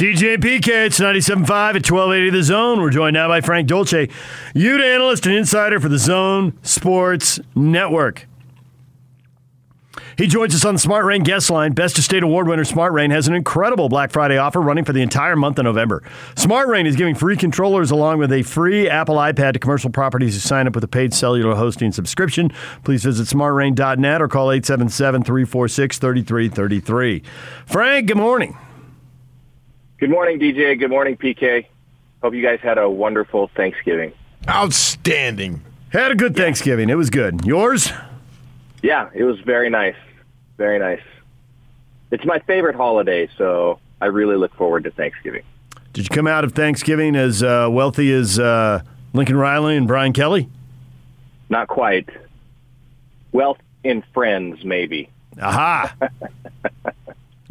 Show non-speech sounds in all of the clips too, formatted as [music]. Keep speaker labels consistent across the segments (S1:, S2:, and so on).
S1: DJ PK, it's 97.5 at 1280 The Zone. We're joined now by Frank Dolce, Ute analyst and insider for the Zone Sports Network. He joins us on the Smart Rain guest line. Best of State Award winner Smart Rain has an incredible Black Friday offer running for the entire month of November. Smart Rain is giving free controllers along with a free Apple iPad to commercial properties who sign up with a paid cellular hosting subscription. Please visit smartrain.net or call 877 346 3333. Frank, good morning.
S2: Good morning, DJ. Good morning, PK. Hope you guys had a wonderful Thanksgiving.
S3: Outstanding.
S1: Had a good Thanksgiving. It was good. Yours?
S2: Yeah, it was very nice. Very nice. It's my favorite holiday, so I really look forward to Thanksgiving.
S1: Did you come out of Thanksgiving as uh, wealthy as uh, Lincoln Riley and Brian Kelly?
S2: Not quite. Wealth in friends, maybe.
S1: Aha. [laughs]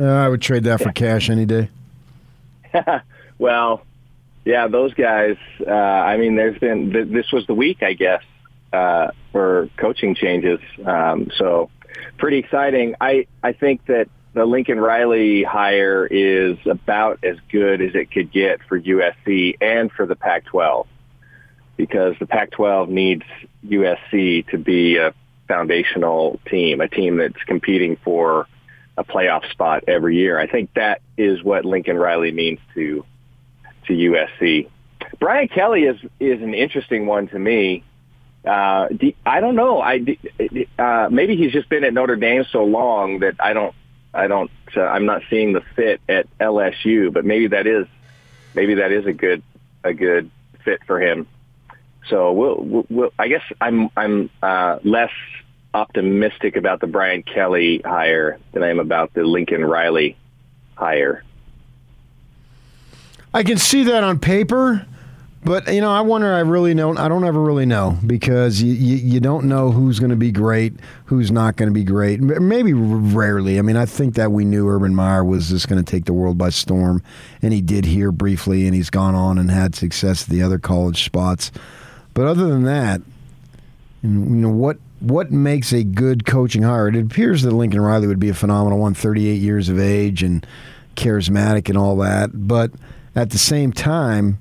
S3: Uh, I would trade that for cash any day. [laughs]
S2: well, yeah, those guys. Uh, I mean, there's been th- this was the week, I guess, uh, for coaching changes. Um, so, pretty exciting. I I think that the Lincoln Riley hire is about as good as it could get for USC and for the Pac-12 because the Pac-12 needs USC to be a foundational team, a team that's competing for a playoff spot every year. I think that is what Lincoln Riley means to to USC. Brian Kelly is is an interesting one to me. Uh, I don't know. I uh, maybe he's just been at Notre Dame so long that I don't I don't uh, I'm not seeing the fit at LSU. But maybe that is maybe that is a good a good fit for him. So we'll, we'll, I guess I'm I'm uh, less optimistic about the Brian Kelly hire than I am about the Lincoln Riley hire.
S3: I can see that on paper, but you know, I wonder. I really don't. I don't ever really know because you you, you don't know who's going to be great, who's not going to be great. Maybe rarely. I mean, I think that we knew Urban Meyer was just going to take the world by storm, and he did here briefly, and he's gone on and had success at the other college spots. But other than that, you know what what makes a good coaching hire? It appears that Lincoln Riley would be a phenomenal one, 38 years of age and charismatic and all that. But at the same time,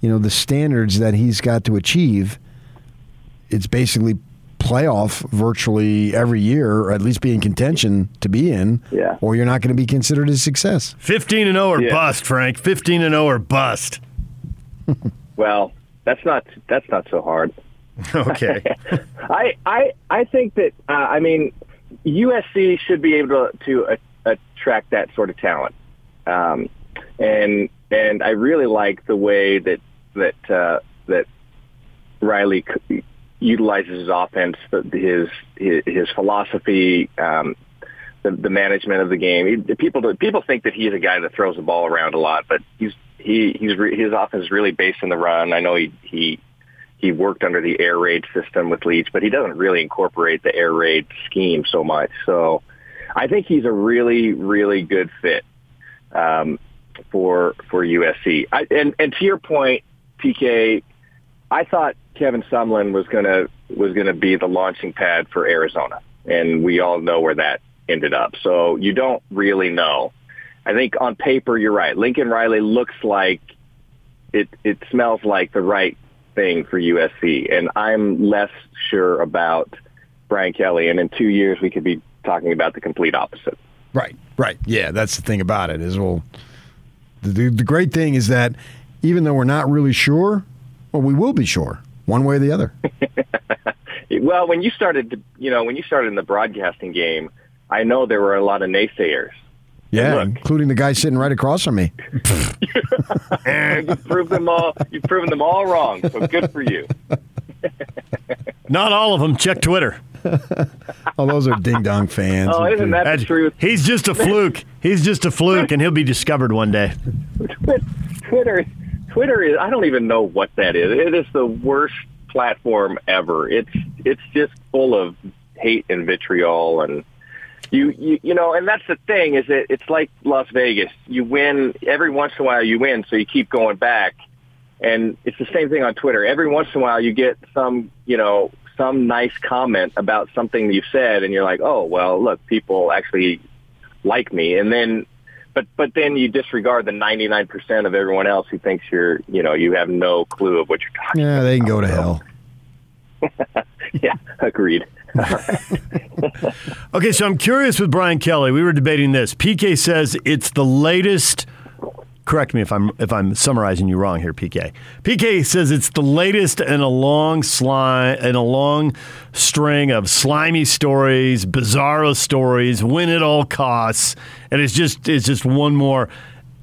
S3: you know, the standards that he's got to achieve, it's basically playoff virtually every year, or at least be in contention to be in,
S2: yeah.
S3: or you're not going to be considered a success.
S1: 15 and 0 or yeah. bust, Frank. 15 and 0 or bust. [laughs]
S2: well, that's not that's not so hard. [laughs]
S1: Okay.
S2: I I I think that uh, I mean USC should be able to to uh, attract that sort of talent, um, and and I really like the way that that uh, that Riley utilizes his offense, his his, his philosophy. Um, the, the management of the game. People people think that he's a guy that throws the ball around a lot, but he's he he's re, his offense is really based in the run. I know he he he worked under the air raid system with Leach, but he doesn't really incorporate the air raid scheme so much. So I think he's a really, really good fit um, for for USC. I, and and to your point, PK, I thought Kevin Sumlin was gonna was gonna be the launching pad for Arizona, and we all know where that ended up. So you don't really know. I think on paper you're right. Lincoln Riley looks like it. It smells like the right thing for USC, and I'm less sure about Brian Kelly. And in two years, we could be talking about the complete opposite.
S3: Right, right. Yeah, that's the thing about it. Is well, the, the great thing is that even though we're not really sure, well, we will be sure one way or the other. [laughs]
S2: well, when you started, to, you know, when you started in the broadcasting game, I know there were a lot of naysayers
S3: yeah, look, including the guy sitting right across from me. [laughs]
S2: you've proven them all. You've proven them all wrong. So good for you. [laughs]
S1: Not all of them. Check Twitter. [laughs]
S3: oh, those are ding dong fans.
S2: Oh, isn't that the truth?
S1: He's just a fluke. He's just a fluke, and he'll be discovered one day.
S2: Twitter, Twitter is. I don't even know what that is. It is the worst platform ever. It's it's just full of hate and vitriol and you, you you know, and that's the thing is that it's like Las Vegas. You win every once in a while. You win, so you keep going back. And it's the same thing on Twitter. Every once in a while, you get some, you know, some nice comment about something you said, and you're like, oh, well, look, people actually like me. And then, but but then you disregard the 99% of everyone else who thinks you're, you know, you have no clue of what you're talking about.
S3: Yeah,
S2: about.
S3: they can go to hell. [laughs]
S2: Yeah, agreed. [laughs]
S1: Okay, so I'm curious with Brian Kelly. We were debating this. PK says it's the latest. Correct me if I'm if I'm summarizing you wrong here, PK. PK says it's the latest in a long slime in a long string of slimy stories, bizarro stories, win at all costs, and it's just it's just one more.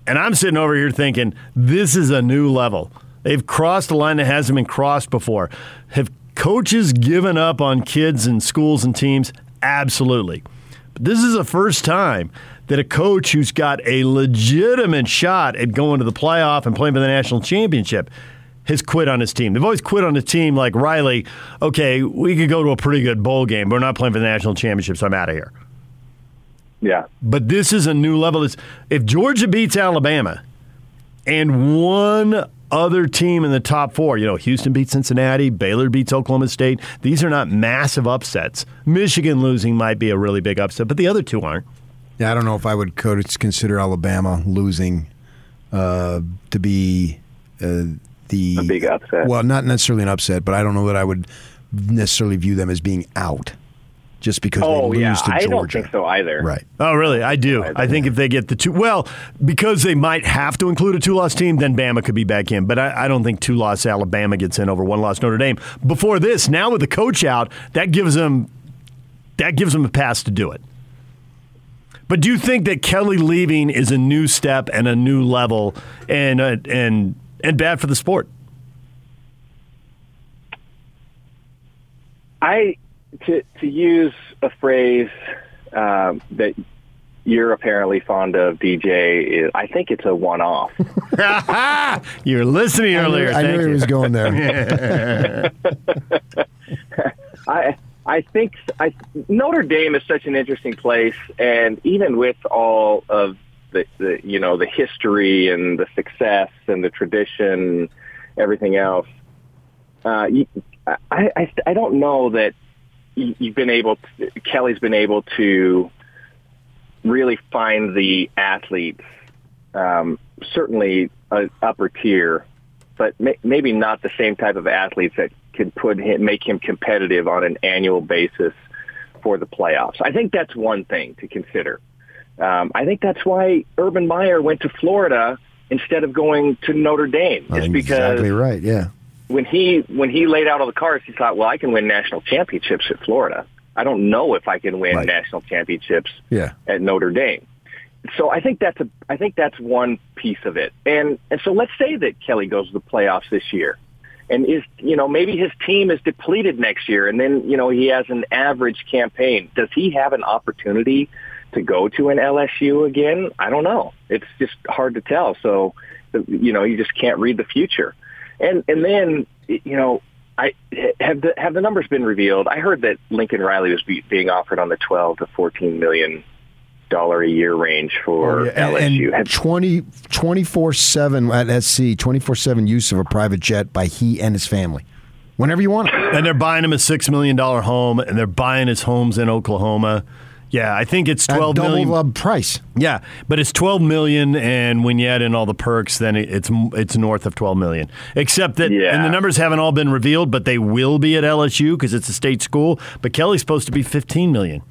S1: And I'm sitting over here thinking this is a new level. They've crossed a line that hasn't been crossed before. Have coaches given up on kids and schools and teams? Absolutely. But this is the first time that a coach who's got a legitimate shot at going to the playoff and playing for the national championship has quit on his team. They've always quit on a team like Riley. Okay, we could go to a pretty good bowl game, but we're not playing for the national championship, so I'm out of here.
S2: Yeah.
S1: But this is a new level. It's, if Georgia beats Alabama and one other team in the top four, you know, Houston beats Cincinnati, Baylor beats Oklahoma State, these are not massive upsets. Michigan losing might be a really big upset, but the other two aren't.
S3: Yeah, I don't know if I would consider Alabama losing uh, to be uh, the
S2: A big upset.
S3: Well, not necessarily an upset, but I don't know that I would necessarily view them as being out just because
S2: Oh
S3: they lose
S2: yeah,
S3: to
S2: I
S3: Georgia.
S2: don't think so either.
S3: Right.
S1: Oh, really? I do. I think if they get the two, well, because they might have to include a two loss team, then Bama could be back in. But I, I don't think two loss Alabama gets in over one loss Notre Dame. Before this, now with the coach out, that gives them that gives them a pass to do it. But do you think that Kelly leaving is a new step and a new level and uh, and and bad for the sport?
S2: I to to use a phrase um, that you're apparently fond of, DJ. I think it's a one-off. [laughs]
S1: you were listening
S3: I knew,
S1: earlier.
S3: I knew he was going there. [laughs]
S2: I I think I, Notre Dame is such an interesting place, and even with all of the, the you know the history and the success and the tradition, everything else, uh, you, I, I I don't know that you- you've been able. To, Kelly's been able to really find the athletes, um, certainly a upper tier, but may, maybe not the same type of athletes that could put him, make him competitive on an annual basis for the playoffs. I think that's one thing to consider. Um, I think that's why Urban Meyer went to Florida instead of going to Notre Dame.
S3: Exactly right. Yeah.
S2: When he when he laid out all the cards, he thought, well, I can win national championships at Florida. I don't know if I can win
S3: Right.
S2: national championships
S3: Yeah.
S2: at Notre Dame. So I think that's a I think that's one piece of it. And and so let's say that Kelly goes to the playoffs this year. And is you know, maybe his team is depleted next year and then, you know, he has an average campaign. Does he have an opportunity to go to an LSU again? I don't know. It's just hard to tell. So you know, you just can't read the future. And and then you know, I have the have the numbers been revealed. I heard that Lincoln Riley was be, being offered on the 12 to 14 million dollar a year range for
S3: Oh, Yeah, and-
S2: LSU.
S3: And 20, 24-7 at SC, 24-7 use of a private jet by he and his family. Whenever you want it.
S1: And they're buying him a six million dollar home, and they're buying his homes in Oklahoma. Yeah, I think it's
S3: At
S1: twelve
S3: double
S1: million.
S3: the price.
S1: Yeah, but it's twelve million, and when you add in all the perks, then it's it's north of twelve million. Except that,
S2: Yeah.
S1: and the numbers haven't all been revealed, but they will be at LSU because it's a state school. But Kelly's supposed to be fifteen million,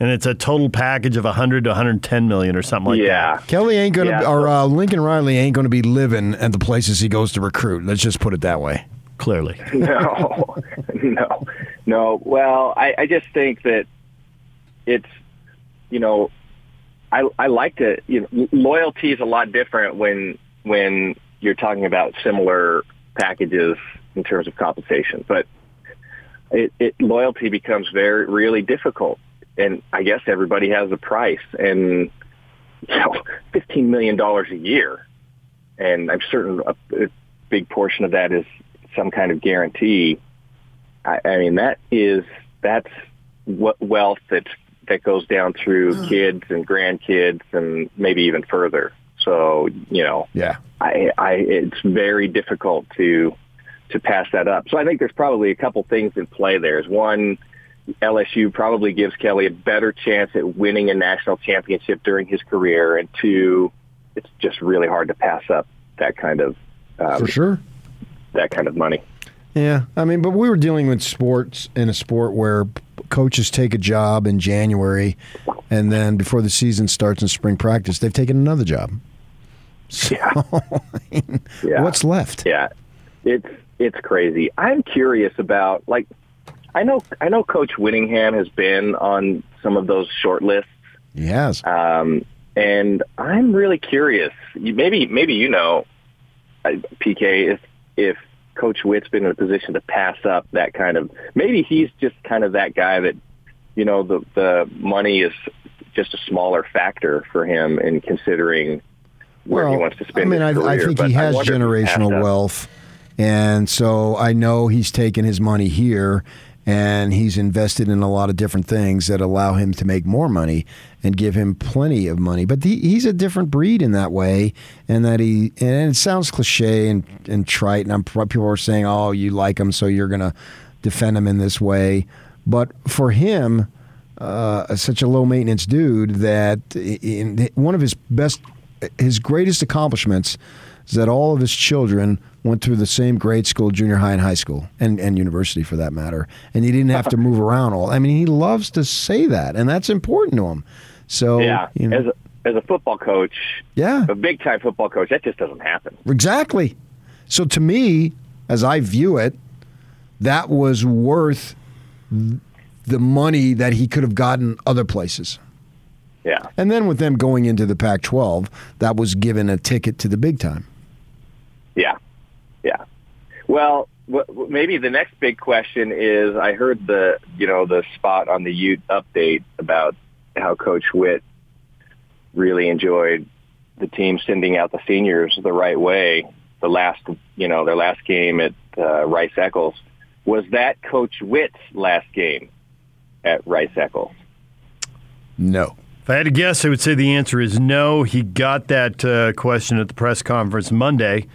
S1: and it's a total package of hundred to one hundred ten million or something like that.
S2: yeah.
S3: Kelly ain't going to,
S2: Yeah,
S3: or uh, Lincoln Riley ain't going to be living at the places he goes to recruit. Let's just put it that way.
S1: Clearly, [laughs]
S2: no, no, no. Well, I, I just think that it's, you know, I I like to, you know, loyalty is a lot different when when you're talking about similar packages in terms of compensation, but it, it loyalty becomes very really difficult, and I guess everybody has a price, and you know, [laughs] fifteen million dollars a year, and I'm certain a, a big portion of that is some kind of guarantee. I, I mean, that is that's what wealth that's that goes down through kids and grandkids and maybe even further. So you know,
S3: Yeah.
S2: I, I it's very difficult to to pass that up. So I think there's probably a couple things in play there. Is one, LSU probably gives Kelly a better chance at winning a national championship during his career, and two, it's just really hard to pass up that kind of um,
S3: For sure.
S2: that kind of money.
S3: Yeah, I mean, but we were dealing with sports in a sport where coaches take a job in January, and then before the season starts in spring practice, they've taken another job. So,
S2: Yeah. [laughs] Yeah.
S3: what's left?
S2: Yeah, it's it's crazy. I'm curious about like I know I know Coach Whittingham has been on some of those short lists,
S3: He has.
S2: um, and I'm really curious. Maybe maybe you know, PK, if if Coach Whitt's been in a position to pass up that kind of maybe he's just kind of that guy that you know the the money is just a smaller factor for him in considering where he wants to spend
S3: I mean,
S2: his
S3: I, I think
S2: But
S3: he has
S2: wonder he passed
S3: generational wealth, and so I know he's taken his money here, and he's invested in a lot of different things that allow him to make more money and give him plenty of money. But he, he's a different breed in that way, and that he and it sounds cliche and and trite, and I'm, people are saying, "Oh, you like him, so you're gonna defend him in this way," but for him uh, such a low maintenance dude that in one of his best, his greatest accomplishments is that all of his children went through the same grade school, junior high, and high school, and, and university for that matter. And he didn't have to move around all. I mean, he loves to say that, and that's important to him. So
S2: Yeah,
S3: you know,
S2: as a, as a football coach,
S3: yeah,
S2: a big time football coach, that just doesn't happen.
S3: Exactly. So to me, as I view it, that was worth the money that he could have gotten other places.
S2: Yeah,
S3: And then with them going into the Pac 12, that was given a ticket to the big time.
S2: yeah, yeah. Well, wh- wh- maybe the next big question is: I heard the you know the spot on the Ute update about how Coach Whitt really enjoyed the team sending out the seniors the right way. The last you know their last game at uh, Rice Eccles was that Coach Whitt's last game at Rice Eccles.
S3: No.
S1: If I had to guess, I would say the answer is no. He got that uh, question at the press conference Monday.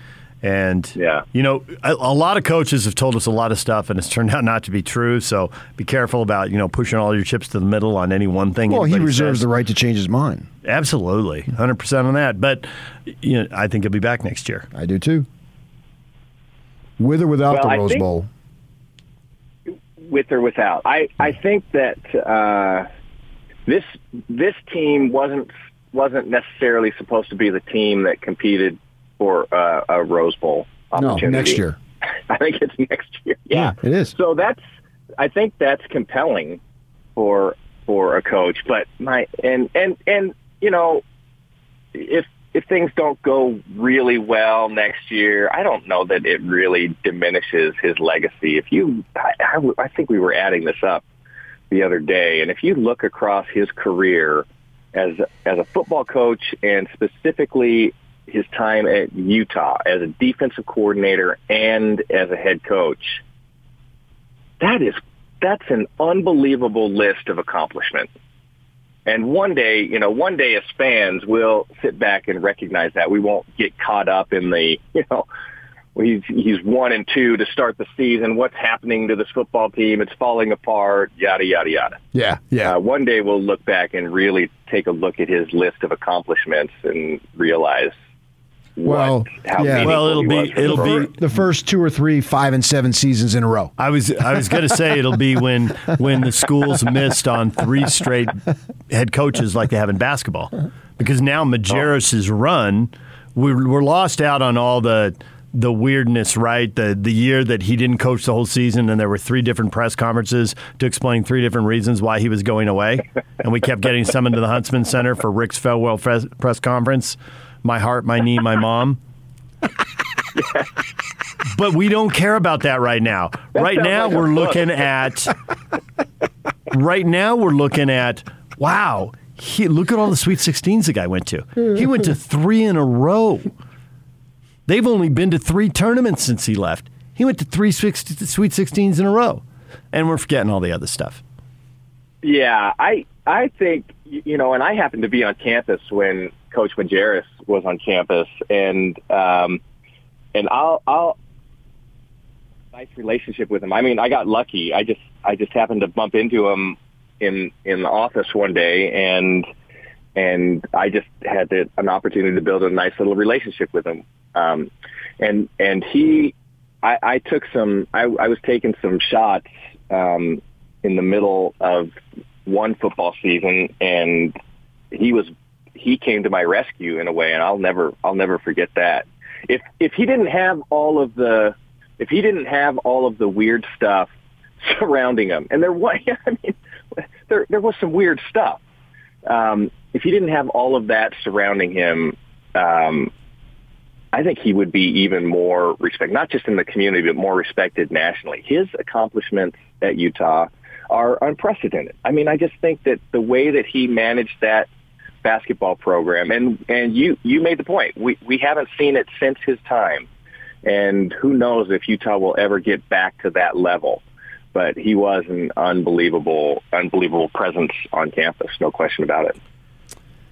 S1: And,
S2: Yeah.
S1: you know, a, a lot of coaches have told us a lot of stuff, and it's turned out not to be true. So be careful about, you know, pushing all your chips to the middle on any one thing.
S3: Well, he reserves
S1: says.
S3: the right to change his mind.
S1: Absolutely. 100% on that. But, you know, I think he'll be back next year.
S3: I do too. With or without
S2: Well,
S3: the
S2: I
S3: Rose Bowl.
S2: with or without. I, I think that uh, this this team wasn't wasn't necessarily supposed to be the team that competed for uh, a Rose Bowl
S3: No,
S2: opportunity.
S3: next year. [laughs]
S2: I think it's next year. Yeah.
S3: it is.
S2: So that's I think that's compelling for for a coach. But my and and and you know if if things don't go really well next year, I don't know that it really diminishes his legacy. If you, I think we were adding this up the other day, and if you look across his career as as a football coach and specifically his time at Utah as a defensive coordinator and as a head coach, that is that's an unbelievable list of accomplishments. And one day, you know, one day as fans, we'll sit back and recognize that. We won't get caught up in the, [laughs] you know, he's he's one and two to start the season. What's happening to this football team? It's falling apart. Yada yada yada.
S3: Yeah, yeah.
S2: Uh, one day we'll look back and really take a look at his list of accomplishments and realize
S3: Well,
S2: how
S3: yeah.
S1: Well, it'll
S2: he
S1: be-
S2: was for the
S1: it'll be-
S3: the first two or three, five and seven seasons in a row.
S1: I was I was going to say it'll be when [laughs] when the schools missed on three straight head coaches like they have in basketball, because now Majerus's run, we're, we're lost out on all the the weirdness, right? The the year that he didn't coach the whole season, and there were three different press conferences to explain three different reasons why he was going away, and we kept getting summoned to the Huntsman Center for Rick's farewell press, press conference. My heart, my knee, my mom. [laughs] But we don't care about that right now. right now,
S2: like
S1: we're looking at. right now, we're looking at. Wow, he, look at all the Sweet 16s the guy went to. He went to three in a row. They've only been to three tournaments since he left. He went to three Sweet 16s in a row, and we're forgetting all the other stuff.
S2: Yeah, I I think you know, and I happened to be on campus when Coach Majerus was on campus, and um, and I'll I'll nice relationship with him. I mean, I got lucky. I just I just happened to bump into him in in the office one day, and and I just had an opportunity to build a nice little relationship with him. Um, and and he, I, I took some. I, I was taking some shots um, in the middle of one football season, and he was he came to my rescue in a way, and I'll never I'll never forget that. If if he didn't have all of the if he didn't have all of the weird stuff [laughs] surrounding him, and there was [laughs] I mean there there was some weird stuff. Um, if he didn't have all of that surrounding him, um, I think he would be even more respected, not just in the community, but more respected nationally. His accomplishments at Utah are unprecedented. I mean, I just think that the way that he managed that basketball program, and and you you made the point. We we haven't seen it since his time, and who knows if Utah will ever get back to that level. But he was an unbelievable, unbelievable presence on campus, no question about it.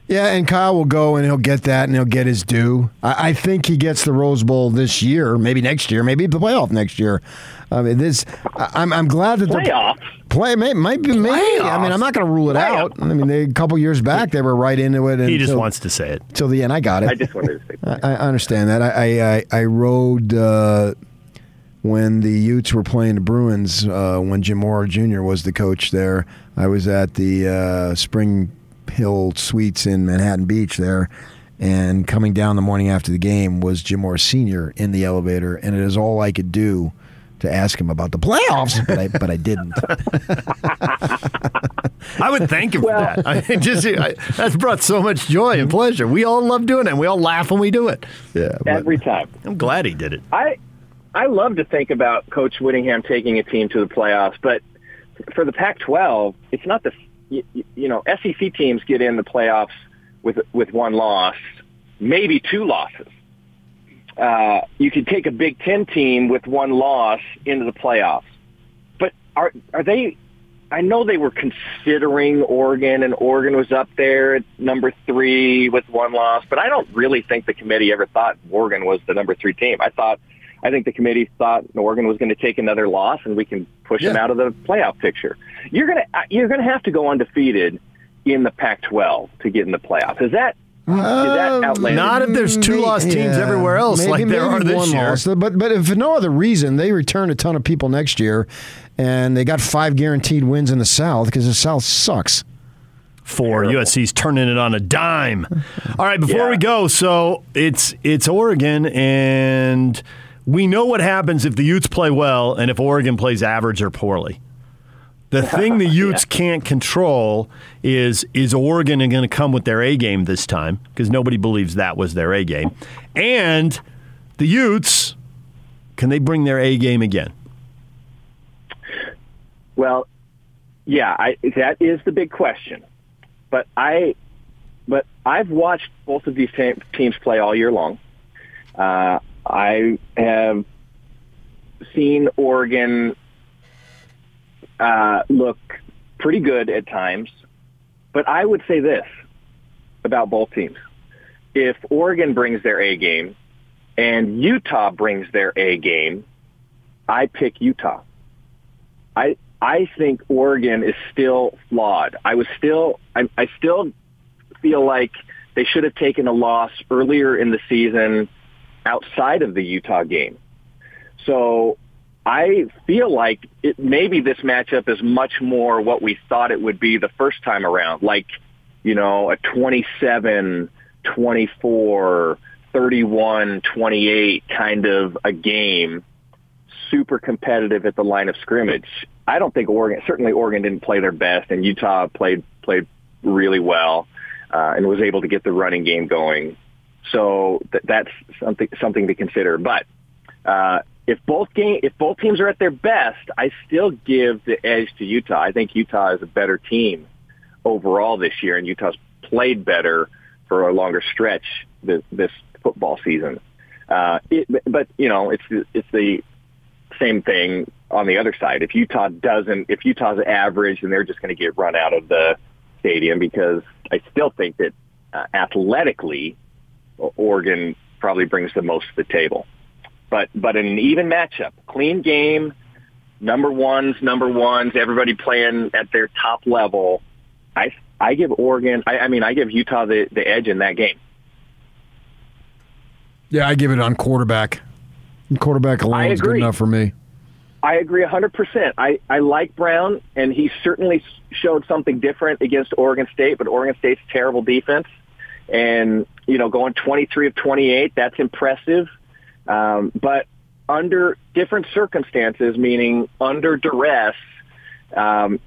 S3: Yeah, and Kyle will go and he'll get that and he'll get his due. I, I think he gets the Rose Bowl this year, maybe next year, maybe the playoff next year. I mean, this. I, am I'm glad that
S2: playoff
S3: play may, might be maybe. I mean, I'm not going to rule it out. I mean, they, a couple years back they were right into it.
S1: He just wants to say it
S3: till the end. I got it.
S2: I just wanted to say.
S3: That. I, I understand that. I I, I rode. Uh, when the Utes were playing the Bruins, uh, when Jim Mora Jr. was the coach there, I was at the uh, spring Hill Suites in Manhattan Beach there. And coming down the morning after the game was Jim Mora Sr. in the elevator, and it is all I could do to ask him about the playoffs, but I but I didn't. [laughs]
S1: I would thank him well, for that. I just I, that's brought so much joy and pleasure. We all love doing it. and We all laugh when we do it.
S3: Yeah,
S2: every time.
S1: I'm glad he did it.
S2: I I love to think about Coach Whittingham taking a team to the playoffs, but for the Pac-12, it's not the you, you know, SEC teams get in the playoffs with with one loss, maybe two losses. Uh, you could take a Big Ten team with one loss into the playoffs, but are are they? I know they were considering Oregon, and Oregon was up there at number three with one loss, but I don't really think the committee ever thought Oregon was the number three team. I thought I think the committee thought Oregon was going to take another loss and we can push yeah. them out of the playoff picture. You're going to you're going to have to go undefeated in the Pac-12 to get in the playoffs. Is that
S1: uh, not if there's two lost teams yeah, everywhere else maybe, like there are this year. Loss.
S3: But but if for no other reason, they return a ton of people next year, and they got five guaranteed wins in the South because the South sucks.
S1: Four USC's turning it on a dime. All right, before yeah. we go, so it's it's Oregon and we know what happens if the Utes play well and if Oregon plays average or poorly. The thing the [laughs] Utes yeah. can't control is is Oregon going to come with their A game this time because nobody believes that was their A game, and the Utes can they bring their A game again?
S2: Well, yeah, I, that is the big question. But I, but I've watched both of these teams play all year long. Uh, I have seen Oregon uh, look pretty good at times, but I would say this about both teams. If Oregon brings their A game and Utah brings their A game, I pick Utah. I I think Oregon is still flawed. I was still I, I still feel like they should have taken a loss earlier in the season outside of the Utah game. So I feel like it, maybe this matchup is much more what we thought it would be the first time around, like, you know, a 27, 24, 31, 28 kind of a game, super competitive at the line of scrimmage. I don't think Oregon, certainly Oregon didn't play their best, and Utah played played really well uh, and was able to get the running game going. So th- that's something something to consider. But uh, if both game if both teams are at their best, I still give the edge to Utah. I think Utah is a better team overall this year, and Utah's played better for a longer stretch this, this football season. Uh, it, but you know, it's it's the same thing on the other side. If Utah doesn't, if Utah's average, then they're just going to get run out of the stadium because I still think that uh, athletically Oregon probably brings the most to the table. But but in an even matchup, clean game, number ones, number ones, everybody playing at their top level. I I give Oregon. I, I mean, I give Utah the the edge in that game.
S3: Yeah, I give it on quarterback. Quarterback alone is good enough for me.
S2: I agree 100%. I, I like Brown, and he certainly showed something different against Oregon State, but Oregon State's terrible defense. And, you know, going 23 of 28, that's impressive. Um, but under different circumstances, meaning under duress, um,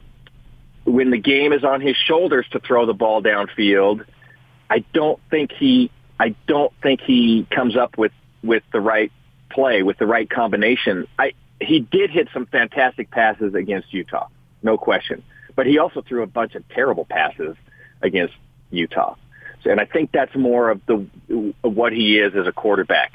S2: when the game is on his shoulders to throw the ball downfield, I don't think he I don't think he comes up with with the right play with the right combination. I he did hit some fantastic passes against Utah, no question. But he also threw a bunch of terrible passes against Utah. So, and I think that's more of the what he is as a quarterback.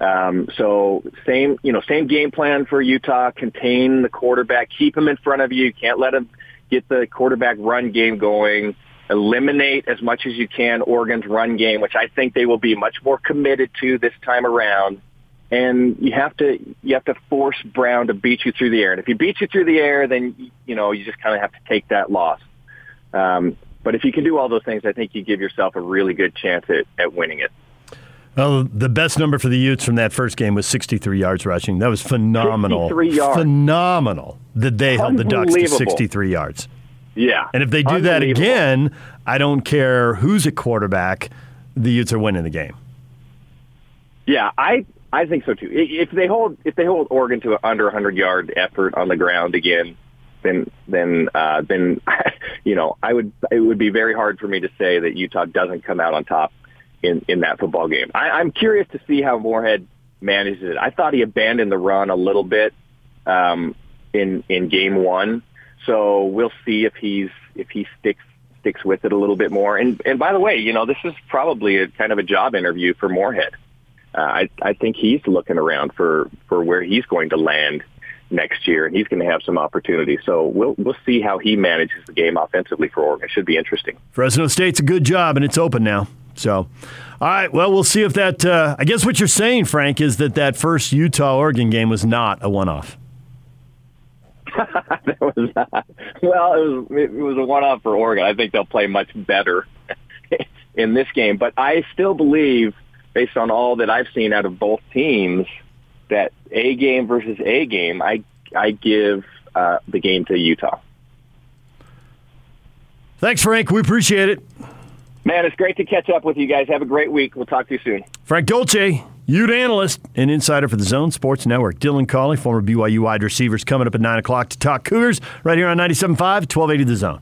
S2: Um, so same, you know, same game plan for Utah. Contain the quarterback, keep him in front of you. You can't let him get the quarterback run game going. Eliminate as much as you can Oregon's run game, which I think they will be much more committed to this time around and you have to you have to force Brown to beat you through the air. And if he beats you through the air, then you know you just kind of have to take that loss. Um, but if you can do all those things, I think you give yourself a really good chance at, at winning it.
S1: Well, the best number for the Utes from that first game was 63 yards rushing. That was phenomenal.
S2: 63 yards.
S1: Phenomenal that they held the Ducks to 63 yards.
S2: Yeah.
S1: And if they do that again, I don't care who's at quarterback, the Utes are winning the game.
S2: Yeah, I I think so too. If they hold if they hold Oregon to an under 100 yard effort on the ground again, then then uh, then [laughs] you know I would it would be very hard for me to say that Utah doesn't come out on top in in that football game. I, I'm curious to see how Moorhead manages it. I thought he abandoned the run a little bit um, in in game one, so we'll see if he's if he sticks sticks with it a little bit more. And and by the way, you know this is probably a kind of a job interview for Moorhead uh, I, I think he's looking around for, for where he's going to land next year, and he's going to have some opportunity. So we'll we'll see how he manages the game offensively for Oregon. It should be interesting.
S1: Fresno State's a good job, and it's open now. So, all right. Well, we'll see if that. Uh, I guess what you're saying, Frank, is that that first Utah Oregon game was not a [laughs]
S2: that was not. Well, it was it was a one-off for Oregon. I think they'll play much better [laughs] in this game, but I still believe based on all that I've seen out of both teams, that A game versus A game, I I give uh, the game to Utah.
S1: Thanks, Frank. We appreciate it.
S2: Man, it's great to catch up with you guys. Have a great week. We'll talk to you soon.
S1: Frank Dolce, Ute analyst and insider for the Zone Sports Network. Dylan Collie, former BYU wide receivers, coming up at 9 o'clock to talk Cougars right here on 97.5, 1280 The Zone.